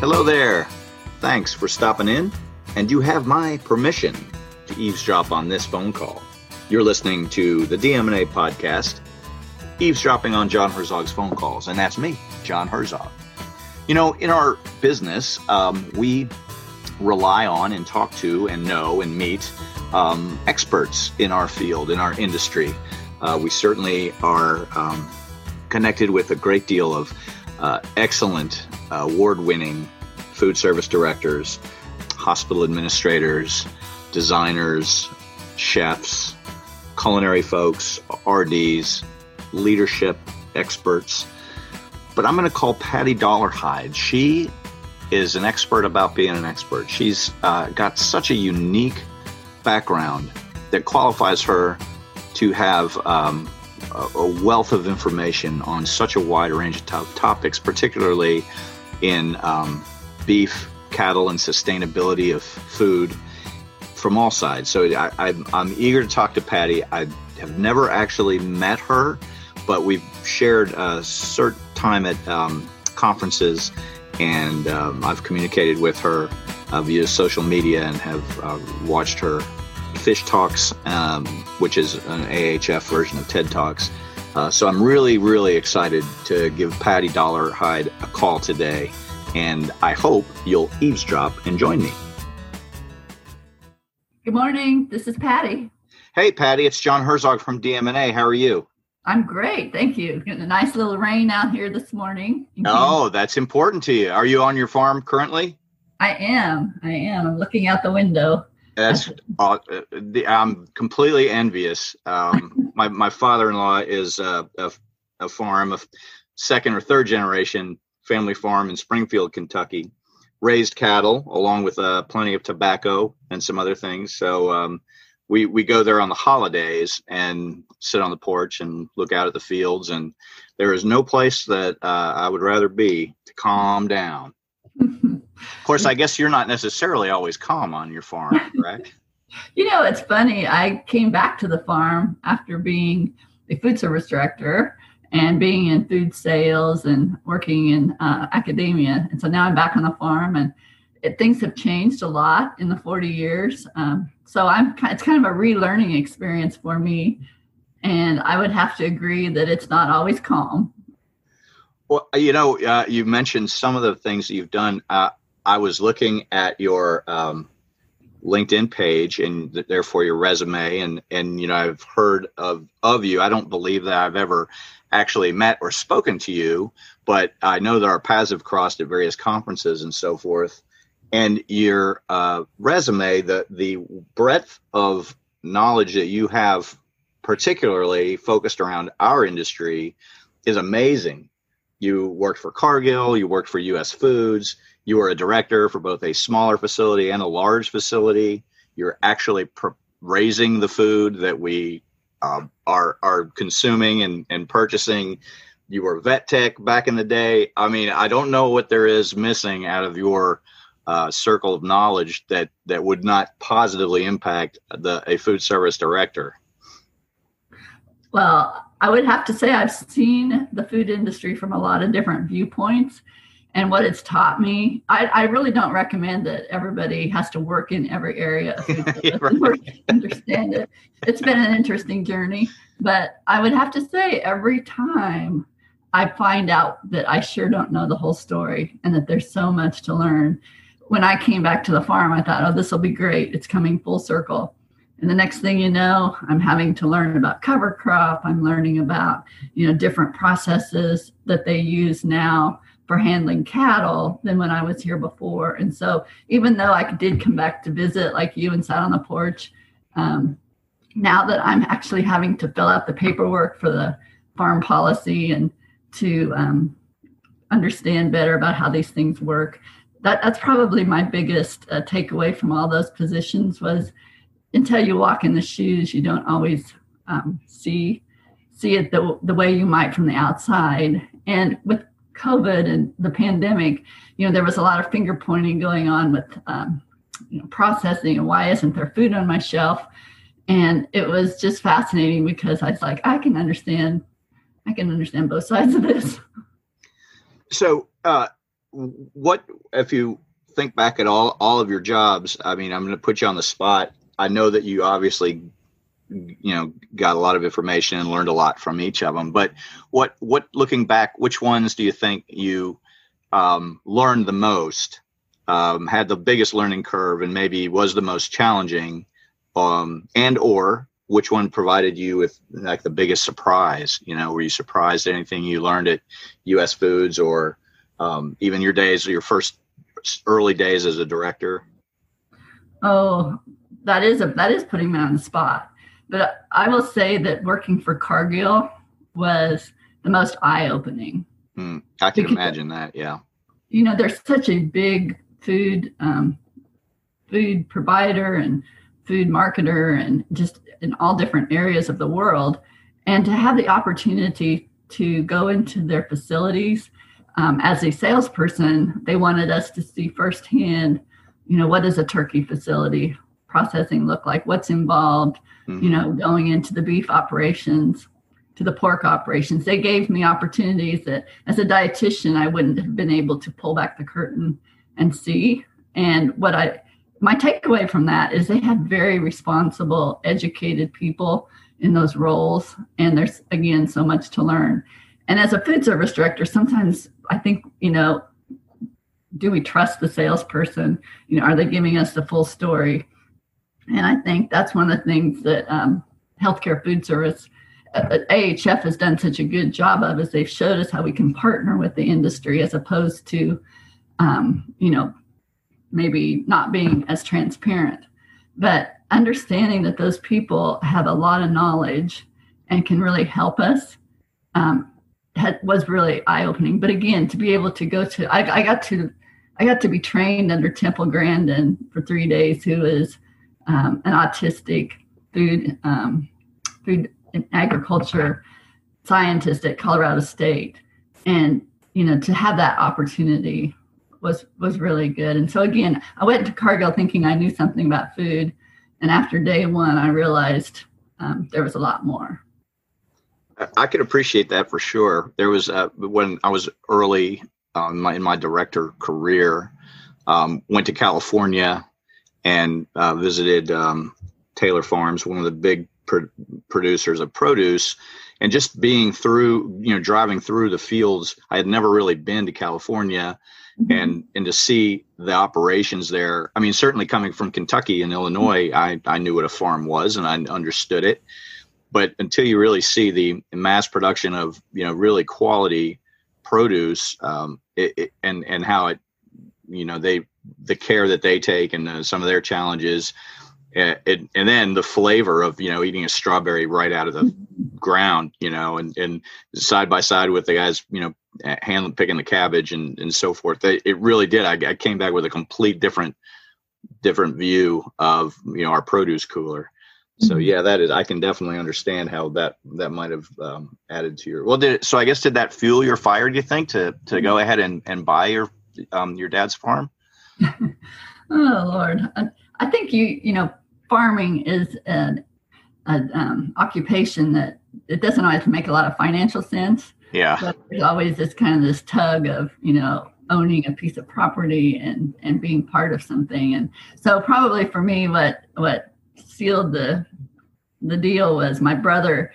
Hello there. Thanks for stopping in, and you have my permission to eavesdrop on this phone call. You're listening to the DM&A podcast, eavesdropping on John Herzog's phone calls, and that's me, John Herzog. You know, in our business, um, we rely on and talk to and know and meet um, experts in our field, in our industry. Uh, we certainly are um, connected with a great deal of uh, excellent, uh, award winning food service directors, hospital administrators, designers, chefs, culinary folks, RDs, leadership experts. But I'm going to call Patti Dollarhide. She is an expert about being an expert. She's uh, got such a unique background that qualifies her to have um, a wealth of information on such a wide range of top topics, particularly in um, beef, cattle, and sustainability of food from all sides. So I, am eager to talk to Patti. I have never actually met her, but we've shared a certain time at um, conferences, and um, I've communicated with her uh, via social media and have uh, watched her Fish Talks, um, which is an AHF version of TED Talks. Uh, so I'm really, really excited to give Patti Dollarhide a call today, and I hope you'll eavesdrop and join me. Good morning. This is Patti. Hey, Patti. It's John Herzog from DM&A. How are you? I'm great. Thank you. Getting a nice little rain out here this morning. Oh, that's important to you. Are you on your farm currently? I am. I am. I'm looking out the window. That's uh, I'm completely envious. Um, my my father-in-law is a, a, a farm, a second or third generation family farm in Springfield, Kentucky. Raised cattle along with uh, plenty of tobacco and some other things. So um, we we go there on the holidays and sit on the porch and look out at the fields. And there is no place that uh, I would rather be to calm down. Of course, I guess you're not necessarily always calm on your farm, right? you know, it's funny. I came back to the farm after being a food service director and being in food sales and working in uh, academia. And so now I'm back on the farm and it, things have changed a lot in the 40 years. Um, so I'm it's kind of a relearning experience for me. And I would have to agree that it's not always calm. Well, you know, uh, you mentioned some of the things that you've done. Uh, I was looking at your um, LinkedIn page and therefore your resume, and and you know I've heard of of you. I don't believe that I've ever actually met or spoken to you, but I know that our paths have crossed at various conferences and so forth. And your uh, resume, the the breadth of knowledge that you have, particularly focused around our industry, is amazing. You worked for Cargill, you worked for U.S. Foods, you were a director for both a smaller facility and a large facility. You're actually pr- raising the food that we uh, are are consuming and, and purchasing. You were vet tech back in the day. I mean, I don't know what there is missing out of your uh, circle of knowledge that that would not positively impact the a food service director. Well, I would have to say I've seen the food industry from a lot of different viewpoints and what it's taught me. I, I, really don't recommend that everybody has to work in every area right. understand it. It's been an interesting journey, but I would have to say every time I find out that I sure don't know the whole story and that there's so much to learn. When I came back to the farm, I thought, oh, this will be great. It's coming full circle. And the next thing you know, I'm having to learn about cover crop. I'm learning about, you know, different processes that they use now for handling cattle than when I was here before. And so, even though I did come back to visit like you and sat on the porch, um, now that I'm actually having to fill out the paperwork for the farm policy and to um, understand better about how these things work, that, that's probably my biggest uh, takeaway from all those positions was until you walk in the shoes, you don't always um, see see it the, the way you might from the outside. And with COVID and the pandemic, you know, there was a lot of finger pointing going on with um, you know, processing and why isn't there food on my shelf? And it was just fascinating because I was like, I can understand, I can understand both sides of this. So, uh, what if you think back at all all of your jobs? I mean, I'm going to put you on the spot. I know that you obviously you know got a lot of information and learned a lot from each of them but what what looking back which ones do you think you um, learned the most um, had the biggest learning curve and maybe was the most challenging um, and or which one provided you with like the biggest surprise? You know were you surprised at anything you learned at U.S. Foods or um, even your days your first early days as a director? Oh that is a that is putting me on the spot but I will say that working for Cargill was the most eye opening. Mm, I can because, imagine that. Yeah. You know, there's such a big food um, food provider and food marketer and just in all different areas of the world, and to have the opportunity to go into their facilities um, as a salesperson, they wanted us to see firsthand, you know, what is a turkey facility processing look like? What's involved? mm-hmm. you know, going into the beef operations to the pork operations. They gave me opportunities that as a dietitian I wouldn't have been able to pull back the curtain and see. And what I my takeaway from that is they had very responsible, educated people in those roles. And there's again so much to learn. And as a food service director, sometimes I think, you know, do we trust the salesperson? You know, are they giving us the full story? And I think that's one of the things that um, healthcare food service uh, AHF has done such a good job of is they've showed us how we can partner with the industry as opposed to, um, you know, maybe not being as transparent, but understanding that those people have a lot of knowledge and can really help us um, had, was really eye opening. But again, to be able to go to, I, I got to, I got to be trained under Temple Grandin for three days, who is um, an autistic food um, food and agriculture scientist at Colorado State, and you know to have that opportunity was was really good. And so again, I went to Cargill thinking I knew something about food, and after day one, I realized um, there was a lot more. I could appreciate that for sure. There was uh, when I was early um, my, in my director career, um, went to California and uh, visited um, Taylor Farms, one of the big pro- producers of produce. And just being through, you know, driving through the fields, I had never really been to California, mm-hmm. and and to see the operations there. I mean, certainly coming from Kentucky and Illinois, I I knew what a farm was and I understood it, but until you really see the mass production of you know really quality produce, um, it, it, and and how it, you know, they the care that they take and uh, some of their challenges. And, and, then the flavor of you know eating a strawberry right out of the ground you know and and side by side with the guys you know hand picking the cabbage and and so forth. They, it really did. I, I came back with a complete different different view of you know our produce cooler. So mm-hmm. yeah that is i can definitely understand how that that might have um, added to your well did it, so i guess did that fuel your fire do you think to to go ahead and and buy your um your dad's farm oh Lord, I, I, think you you know farming is an, an um, occupation that it doesn't always make a lot of financial sense. Yeah, but there's always this kind of this tug of you know owning a piece of property and and being part of something, and so probably for me, what what sealed the the deal was my brother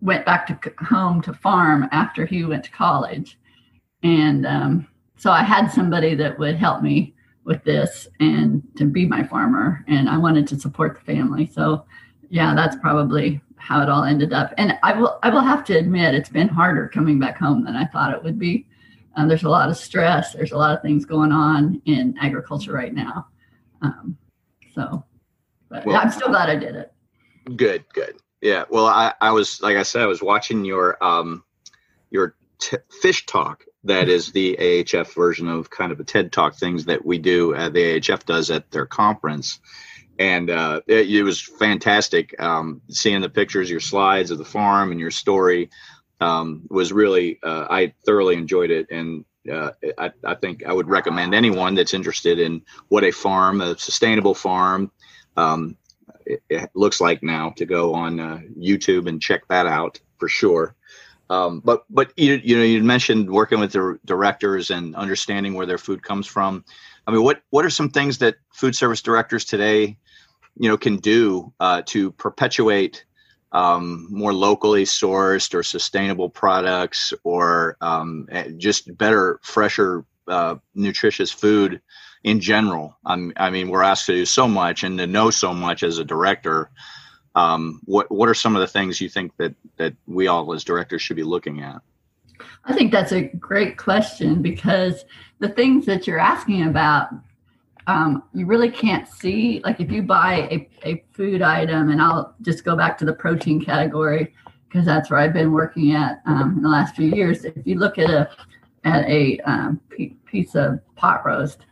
went back to home to farm after he went to college. And um, so i had somebody that would help me with this and to be my farmer and I wanted to support the family. So yeah, that's probably how it all ended up. And I will I will have to admit it's been harder coming back home than I thought it would be. Uh, there's a lot of stress. There's a lot of things going on in agriculture right now. Um, so, but well, I'm still glad I did it. Good, good. Yeah. Well, I, I was like I said, I was watching your um, your t- fish talk that is the AHF version of kind of a TED Talk things that we do. Uh, the AHF does at their conference, and uh, it, it, was fantastic um, seeing the pictures, your slides of the farm, and your story um, was really. Uh, I thoroughly enjoyed it, and uh, I, I, think I would recommend anyone that's interested in what a farm, a sustainable farm. Um, it, looks like now to go on uh, YouTube and check that out for sure. Um, but but you you know you mentioned working with the directors and understanding where their food comes from. I mean, what what are some things that food service directors today, you know, can do uh, to perpetuate um, more locally sourced or sustainable products, or um, eh, just better, fresher, uh, nutritious food in general? I'm, I mean, we're asked to do so much and to know so much as a director. Um, what what are some of the things you think that that we all as directors should be looking at? I think that's a great question because the things that you're asking about, um, you really can't see. Like if you buy a, a food item, and I'll just go back to the protein category because that's where I've been working at um, in the last few years. If you look at a at a um, piece of pot roast,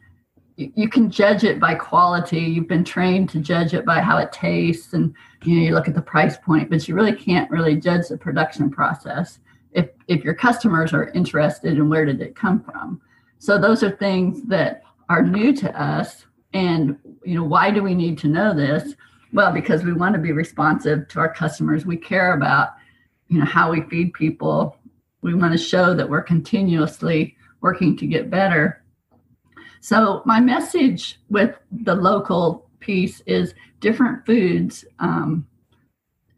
you can judge it by quality. You've been trained to judge it by how it tastes, and you know you look at the price point, but you really can't really judge the production process if if your customers are interested in where did it come from. So those are things that are new to us, and you know why do we need to know this? Well, because we want to be responsive to our customers. We care about you know how we feed people. We want to show that we're continuously working to get better so, my message with the local piece is different foods um,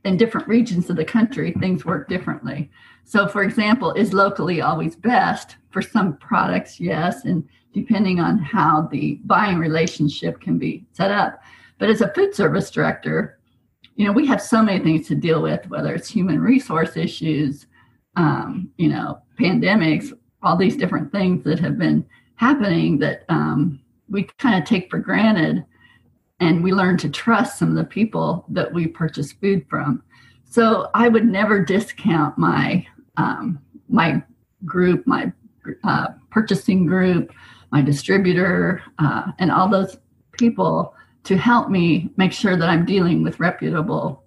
in different regions of the country, things work differently. So, for example, is locally always best? For some products, yes, and depending on how the buying relationship can be set up. But as a food service director, you know, we have so many things to deal with, whether it's human resource issues, um, you know, pandemics, all these different things that have been happening that um, we kind of take for granted and we learn to trust some of the people that we purchase food from. So i would never discount my um, my group my uh, purchasing group my distributor uh, and all those people to help me make sure that i'm dealing with reputable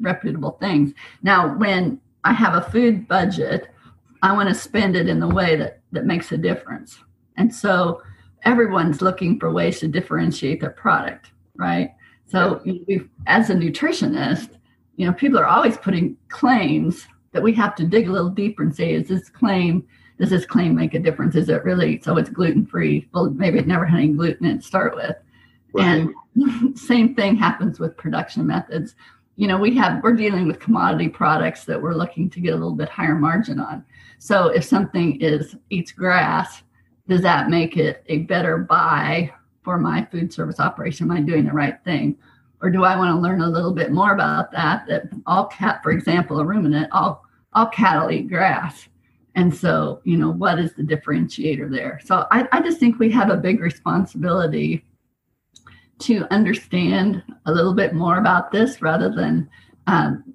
reputable things. Now when i have a food budget i want to spend it in the way that that makes a difference and so everyone's looking for ways to differentiate their product, right? So as a nutritionist, you know, people are always putting claims that we have to dig a little deeper and say, is this claim, does this claim make a difference? Is it really so it's gluten free? Well, maybe it never had any gluten in to start with. Right. And same thing happens with production methods. You know, we have we're dealing with commodity products that we're looking to get a little bit higher margin on. So if something is eats grass, does that make it a better buy for my food service operation? Am I doing the right thing? Or do I want to learn a little bit more about that? That all cat, for example, a ruminant, all all cattle eat grass. And so, you know, what is the differentiator there? So I, I just think we have a big responsibility to understand a little bit more about this rather than um,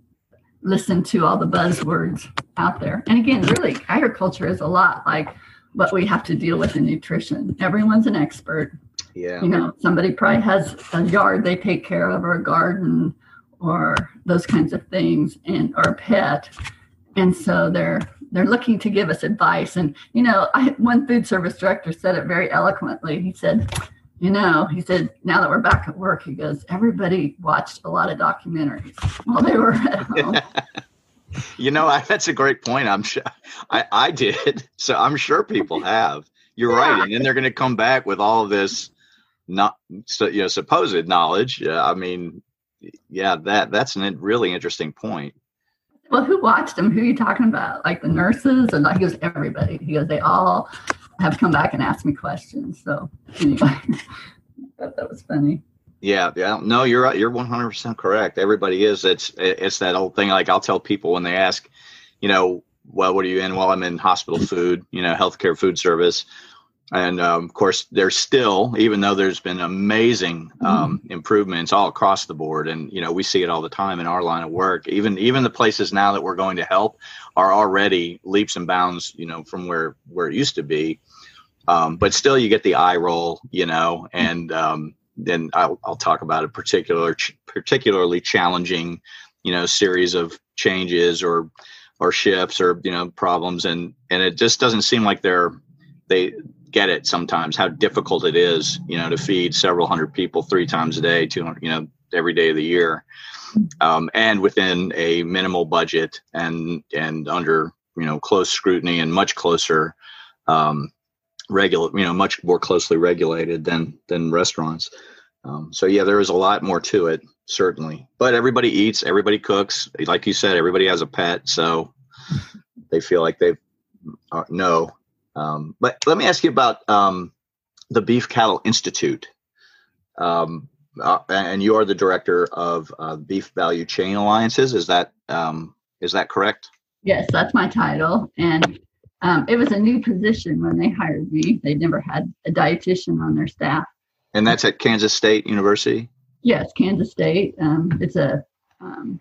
listen to all the buzzwords out there. And again, really, agriculture is a lot like what we have to deal with in nutrition. Everyone's an expert. Yeah. You know, somebody probably has a yard they take care of or a garden or those kinds of things and or a pet. And so they're they're looking to give us advice. And you know, I, one food service director said it very eloquently. He said, you know, he said, now that we're back at work, he goes, everybody watched a lot of documentaries while they were at home. you know, I, that's a great point. I'm sure I, I did. So I'm sure people have. You're yeah. right. And then they're going to come back with all of this not so you know supposed knowledge. Yeah, I mean, yeah, that that's a really interesting point. Well, who watched them? Who are you talking about? Like the nurses? And he goes, everybody. He goes, they all have come back and asked me questions. So anyway, thought that was funny. Yeah, yeah. No, you're you're 100% correct. Everybody is. It's it's that old thing. Like I'll tell people when they ask, you know, well, what are you in? Well, I'm in hospital food, you know, healthcare food service. And um, of course, there's still, even though there's been amazing um, mm. improvements all across the board, and you know we see it all the time in our line of work. Even even the places now that we're going to help are already leaps and bounds, you know, from where where it used to be. Um, but still, you get the eye roll, you know, and um, then I'll, I'll talk about a particular particularly challenging you know series of changes or or shifts or you know problems. And and it just doesn't seem like they're they get it sometimes how difficult it is you know to feed several hundred people three times a day 200 you know every day of the year. Um, and within a minimal budget and and under you know close scrutiny and much closer um, regular you know much more closely regulated than than restaurants. Um, so yeah there is a lot more to it certainly. But everybody eats everybody cooks. Like you said everybody has a pet so they feel like they uh, know. Um, but let me ask you about um, the beef cattle institute. Um, uh, and you are the director of uh, beef value chain alliances. Is that um, is that correct? Yes that's my title. And um, it was a new position when they hired me. They never had a dietitian on their staff. And that's at Kansas State University. Yes, Kansas State. Um, it's a um,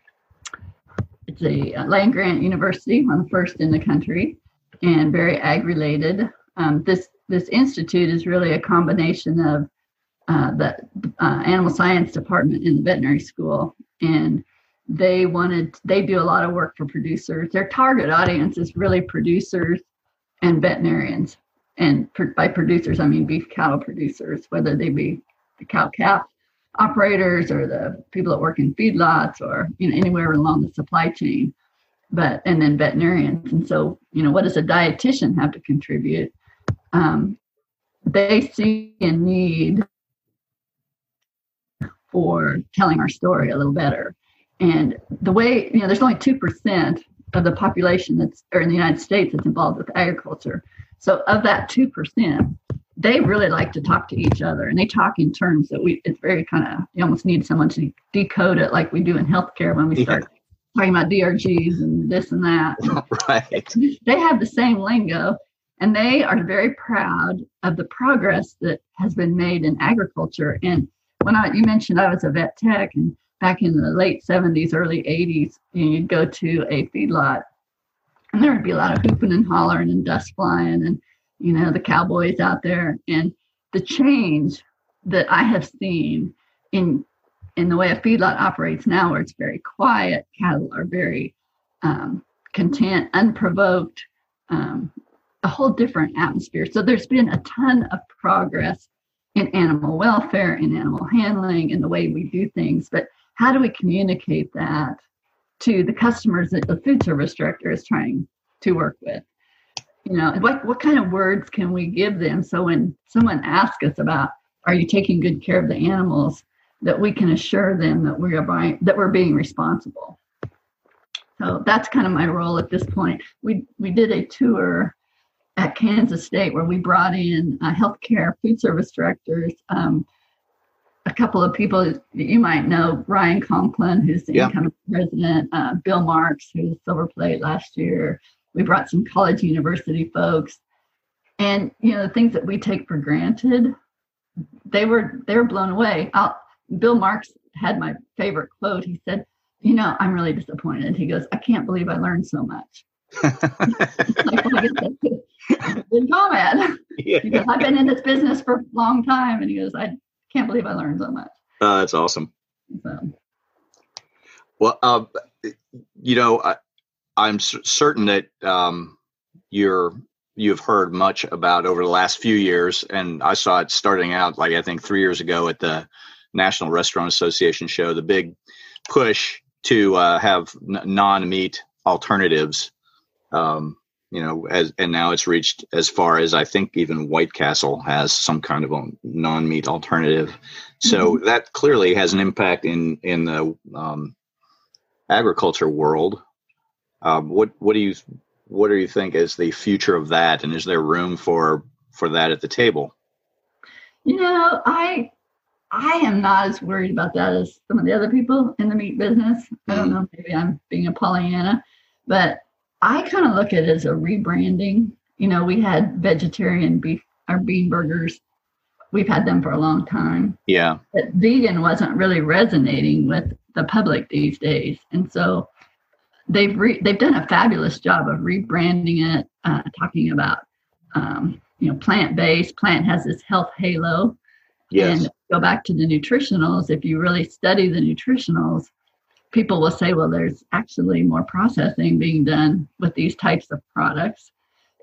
it's a land grant university, one of the first in the country, and very ag related. Um, this this institute is really a combination of uh, the uh, animal science department in the veterinary school and they wanted they do a lot of work for producers. Their target audience is really producers and veterinarians. And by producers i mean beef cattle producers whether they be the cow calf operators or the people that work in feedlots or you know anywhere along the supply chain. But and then veterinarians. And so you know what does a dietitian have to contribute? Um, they see a need for telling our story a little better and the way, you know, there's only 2% of the population that's, or in the United States that's involved with agriculture. So of that 2%, they really like to talk to each other and they talk in terms that we, it's very kind of, you almost need someone to decode it like we do in healthcare when we start yeah. talking about DRGs and this and that. right. They have the same lingo and they are very proud of the progress that has been made in agriculture. And when I, you mentioned I was a vet tech and back in the late 70s, early 80s, you'd go to a feedlot and there would be a lot of hooping and hollering and dust flying and, you know, the cowboys out there. And the change that I have seen in in the way a feedlot operates now, where it's very quiet, cattle are very um, content, unprovoked, um, a whole different atmosphere. So there's been a ton of progress in animal welfare, in animal handling, in the way we do things. But how do we communicate that to the customers that the food service director is trying to work with? You know, what, what kind of words can we give them so when someone asks us about, are you taking good care of the animals, that we can assure them that we are buying, that we're being responsible. So that's kind of my role at this point. We we did a tour at Kansas State where we brought in uh, healthcare food service directors, um, a couple of people that you might know Ryan Conklin, who's the yeah. incoming president, uh, Bill Marks, who was silver plate last year. We brought some college university folks. And you know, the things that we take for granted, they were they were blown away. I'll, Bill Marks had my favorite quote. He said, "You know, I'm really disappointed." He goes, "I can't believe I learned so much." like, well, good comment. Yeah. Because I've been in this business for a long time, and he goes, "I can't believe I learned so much. Uh, that's awesome. So. Well, uh, you know, I, am certain that um, you're you've heard much about over the last few years, and I saw it starting out like I think three years ago at the National Restaurant Association show. The big push to uh, have n- non-meat alternatives um, you know, as and now it's reached as far as I think even White Castle has some kind of a non-meat alternative. So mm-hmm. that clearly has an impact in in the um, agriculture world. Um, what what do you what do you think is the future of that, and is there room for for that at the table? You know, I I am not as worried about that as some of the other people in the meat business. I don't mm-hmm. know, maybe I'm being a Pollyanna, but I kind of look at it as a rebranding. You know, we had vegetarian beef or bean burgers. We've had them for a long time. Yeah. But vegan wasn't really resonating with the public these days. And so they've re- they've done a fabulous job of rebranding it, uh, talking about um, you know plant based. Plant has this health halo. Yes. And go back to the nutritionals. If you really study the nutritionals, people will say, well, there's actually more processing being done with these types of products.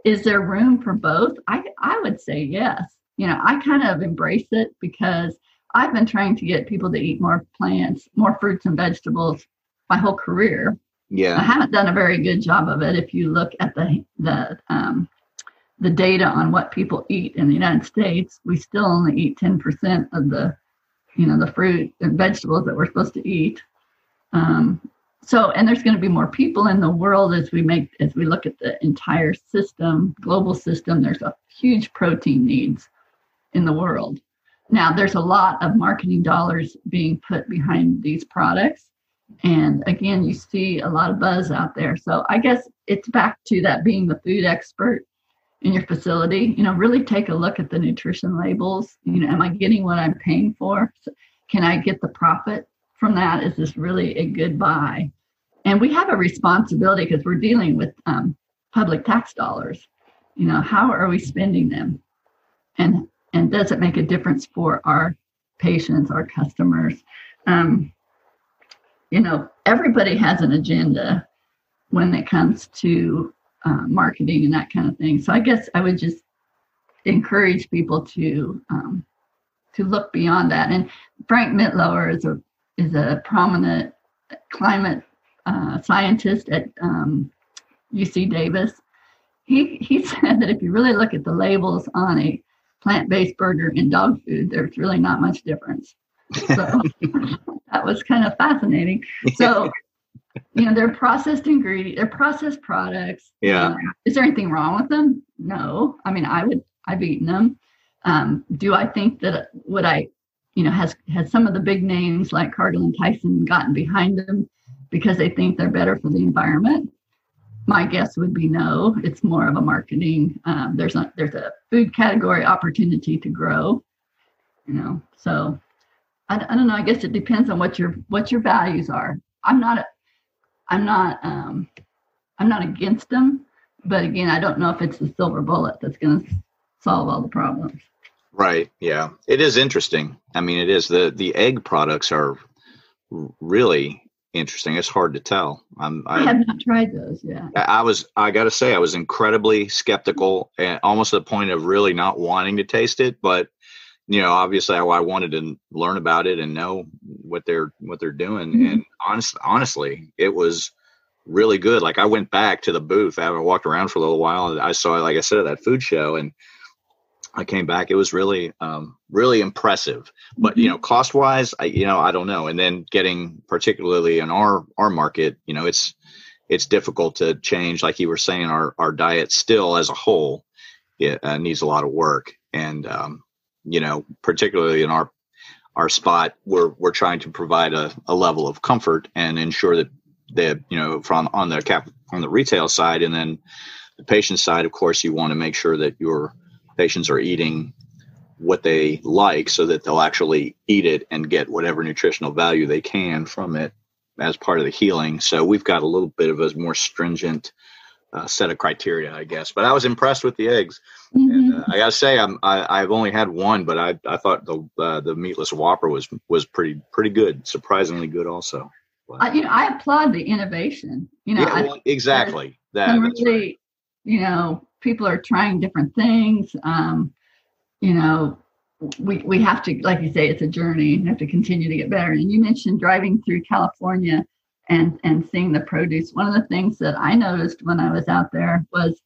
Is there room for both? I, I would say yes. You know, I kind of embrace it because I've been trying to get people to eat more plants, more fruits and vegetables my whole career. Yeah. I haven't done a very good job of it. If you look at the the um, the data on what people eat in the United States, we still only eat 10% of the, you know, the fruit and vegetables that we're supposed to eat. Um, so, and there's going to be more people in the world as we make, as we look at the entire system, global system, there's a huge protein needs in the world. Now, there's a lot of marketing dollars being put behind these products. And again, you see a lot of buzz out there. So I guess it's back to that being the food expert in your facility you know really take a look at the nutrition labels you know am i getting what i'm paying for can i get the profit from that is this really a good buy and we have a responsibility because we're dealing with um, public tax dollars you know how are we spending them and and does it make a difference for our patients our customers um, you know everybody has an agenda when it comes to uh, marketing and that kind of thing. So I guess I would just encourage people to um, to look beyond that. And Frank Mitloehner is a is a prominent climate uh, scientist at um, UC Davis. He he said that if you really look at the labels on a plant-based burger and dog food, there's really not much difference. So that was kind of fascinating. So you know, they're processed ingredients, they're processed products. Yeah. Um, is there anything wrong with them? No. I mean, I would, I've eaten them. Um, do I think that would I, you know, has has some of the big names like Cargill and Tyson gotten behind them because they think they're better for the environment? My guess would be no. It's more of a marketing. Um, there's a there's a food category opportunity to grow, you know. So I, I don't know. I guess it depends on what your what your values are. I'm not I'm not um, I'm not against them, but again, I don't know if it's the silver bullet that's going to solve all the problems. Right. Yeah. It is interesting. I mean, it is the the egg products are really interesting. It's hard to tell. I'm, I, I have not tried those yet. I was. I got to say, I was incredibly skeptical, and almost to the point of really not wanting to taste it. But you know, obviously, I, I wanted to learn about it and know what they're what they're doing. Mm-hmm. And honestly, honestly, it was really good. Like I went back to the booth I walked around for a little while, and I saw, like I said, at that food show, and I came back. It was really, um, really impressive. But mm-hmm. you know, cost wise, I you know, I don't know. And then getting particularly in our our market, you know, it's it's difficult to change. Like you were saying, our our diet still as a whole it uh, needs a lot of work, and um, you know, particularly in our our spot, we're we're trying to provide a, a level of comfort and ensure that they, you know, from on the cap on the retail side, and then the patient side, of course, you want to make sure that your patients are eating what they like, so that they'll actually eat it and get whatever nutritional value they can from it as part of the healing. So we've got a little bit of a more stringent uh, set of criteria, I guess. But I was impressed with the eggs. Mm-hmm. And, uh, I gotta say, I'm I, have only had one, but I I thought the uh, the meatless Whopper was was pretty pretty good, surprisingly good also. Uh, you know, I applaud the innovation. You know, yeah, well, exactly. That really, right. you know, people are trying different things. Um, you know, we we have to, like you say, it's a journey. You have to continue to get better. And you mentioned driving through California and and seeing the produce. One of the things that I noticed when I was out there was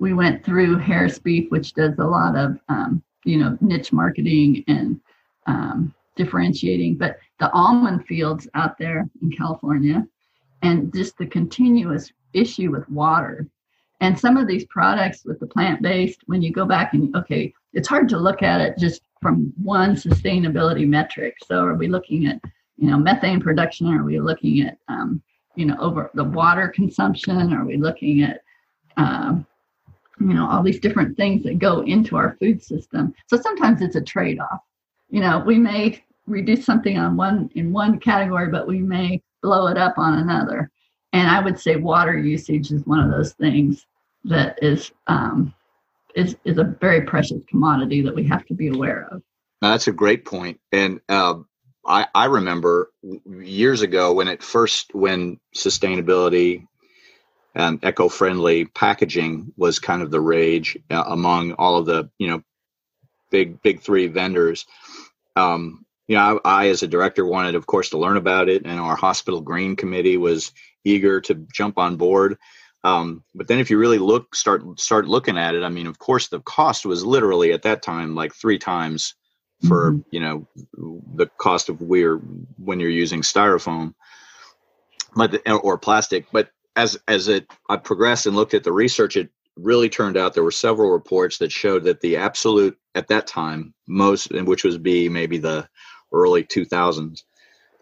we went through Harris Beef, which does a lot of um, you know niche marketing and um, differentiating, but the almond fields out there in California, and just the continuous issue with water. And some of these products with the plant based, when you go back and okay, it's hard to look at it just from one sustainability metric. So are we looking at you know, methane production? Are we looking at, um, you know, over the water consumption? Are we looking at, um, you know, all these different things that go into our food system? So sometimes it's a trade-off. You know, we may reduce something on one in one category, but we may blow it up on another. And I would say water usage is one of those things that is um, is is a very precious commodity that we have to be aware of. That's a great point. And uh, I, I remember years ago when it first when sustainability and eco-friendly packaging was kind of the rage uh, among all of the you know big big three vendors um, you know I, I, as a director wanted of course to learn about it and our hospital green committee was eager to jump on board. Um, but then if you really look, start start looking at it, I mean, of course, the cost was literally at that time like three times for mm-hmm. you know the cost of weir when you're using styrofoam, but or plastic. But as as it I progressed and looked at the research, it really turned out there were several reports that showed that the absolute at that time most, which was be maybe the early 2000s,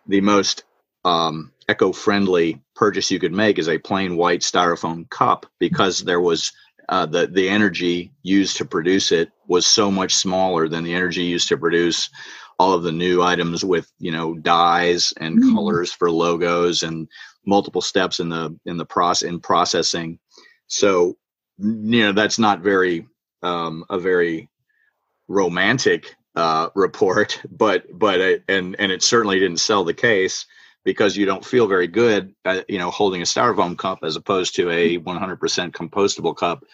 the most um, eco-friendly purchase you could make is a plain white styrofoam cup because there was uh, the the energy used to produce it was so much smaller than the energy used to produce all of the new items with you know dyes and mm-hmm. colors for logos and multiple steps in the in the process in processing so you know that's not very um, a very romantic uh, report but but it, and and it certainly didn't sell the case because you don't feel very good, uh, you know, holding a styrofoam cup as opposed to a 100% compostable cup,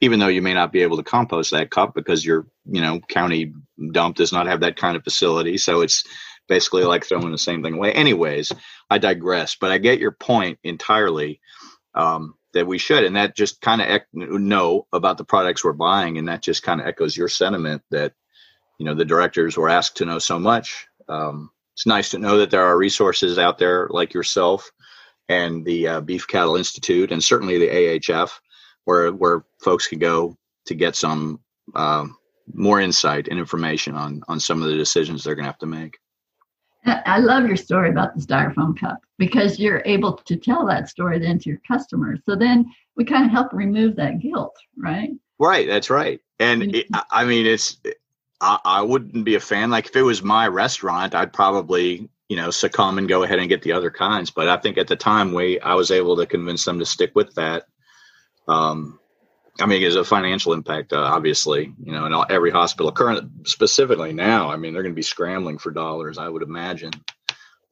even though you may not be able to compost that cup because your, you know, county dump does not have that kind of facility. So it's basically like throwing the same thing away. Anyways, I digress, but I get your point entirely um, that we should, and that just kind of ec- know about the products we're buying, and that just kind of echoes your sentiment that, you know, the directors were asked to know so much. Um, it's nice to know that there are resources out there like yourself and the uh, Beef Cattle Institute and certainly the AHF where where folks can go to get some uh, more insight and information on on some of the decisions they're going to have to make. I love your story about the styrofoam cup because you're able to tell that story then to your customers. So then we kind of help remove that guilt, right? Right, that's right. And it, I mean, it's I, I wouldn't be a fan. Like if it was my restaurant, I'd probably you know succumb and go ahead and get the other kinds. But I think at the time we I was able to convince them to stick with that. Um, I mean, it's a financial impact, uh, obviously. You know, and every hospital, current specifically now, I mean, they're going to be scrambling for dollars. I would imagine.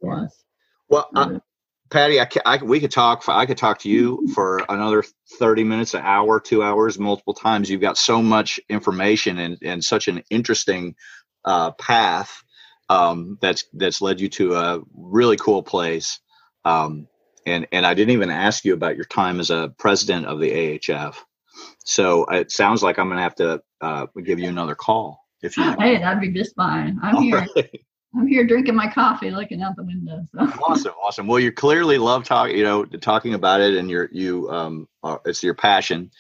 Yes. Well, I, Patti, I, I, we could talk. I could talk to you for another thirty minutes, an hour, two hours, multiple times. You've got so much information and and such an interesting uh, path um, that's that's led you to a really cool place. Um, and and I didn't even ask you about your time as a president of the AHF. So it sounds like I'm going to have to uh, give you another call if you. Hey, that'd be just fine. I'm here. Right. I'm here drinking my coffee, looking out the window. So. awesome, awesome. Well, you clearly love talking, you know, talking about it, and you're you um, are, it's your passion.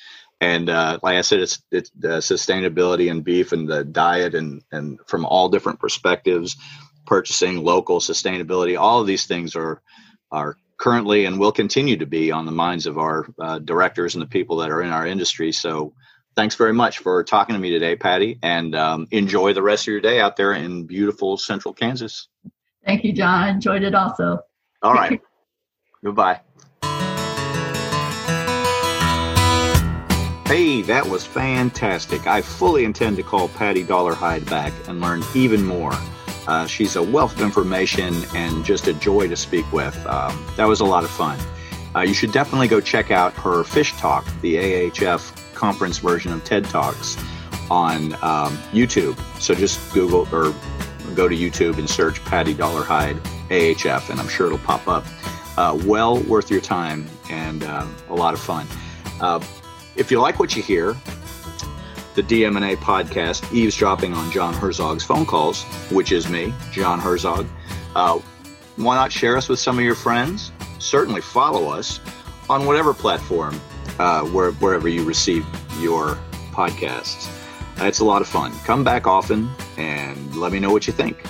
And uh, like I said, it's it's uh, sustainability and beef and the diet and and from all different perspectives, purchasing local sustainability. All of these things are are currently and will continue to be on the minds of our uh, directors and the people that are in our industry. So thanks very much for talking to me today, Patti, and um, enjoy the rest of your day out there in beautiful central Kansas. Thank you, John. I enjoyed it also. All right. Goodbye. Hey, that was fantastic. I fully intend to call Patti Dollarhide back and learn even more. Uh, she's a wealth of information and just a joy to speak with. Um, that was a lot of fun. Uh, you should definitely go check out her Fish Talk, the AHF conference version of TED Talks on um, YouTube. So just Google or go to YouTube and search Patti Dollarhide AHF, and I'm sure it'll pop up. Uh, well worth your time and uh, a lot of fun. Uh, if you like what you hear, the DM&A podcast, eavesdropping on John Herzog's phone calls, which is me, John Herzog. Uh, why not share us with some of your friends? Certainly follow us on whatever platform uh, where, wherever you receive your podcasts. It's a lot of fun. Come back often and let me know what you think.